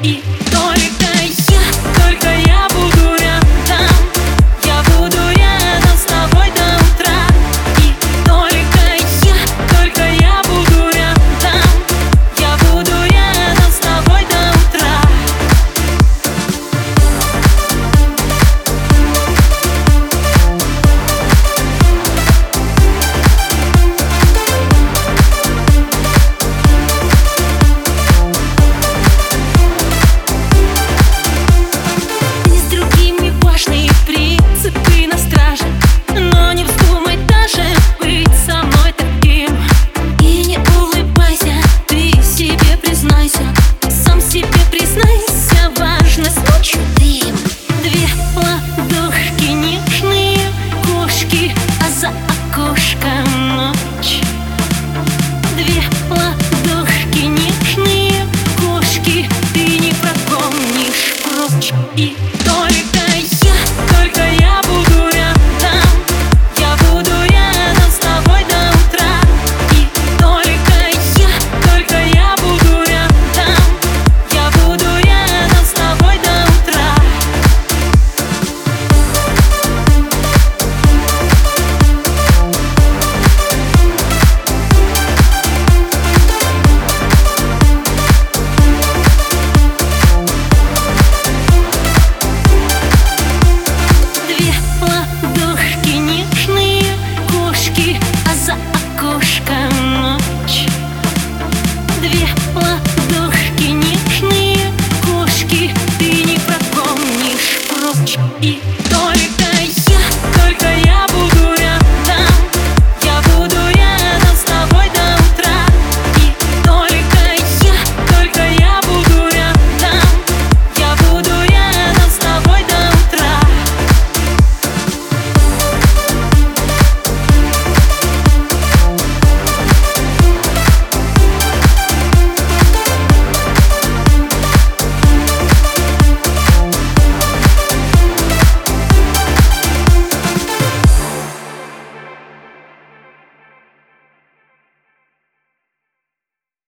ночь И только я дорожка ночь. Две лапы ладошки нежные кошки Ты не пропомнишь прочь и только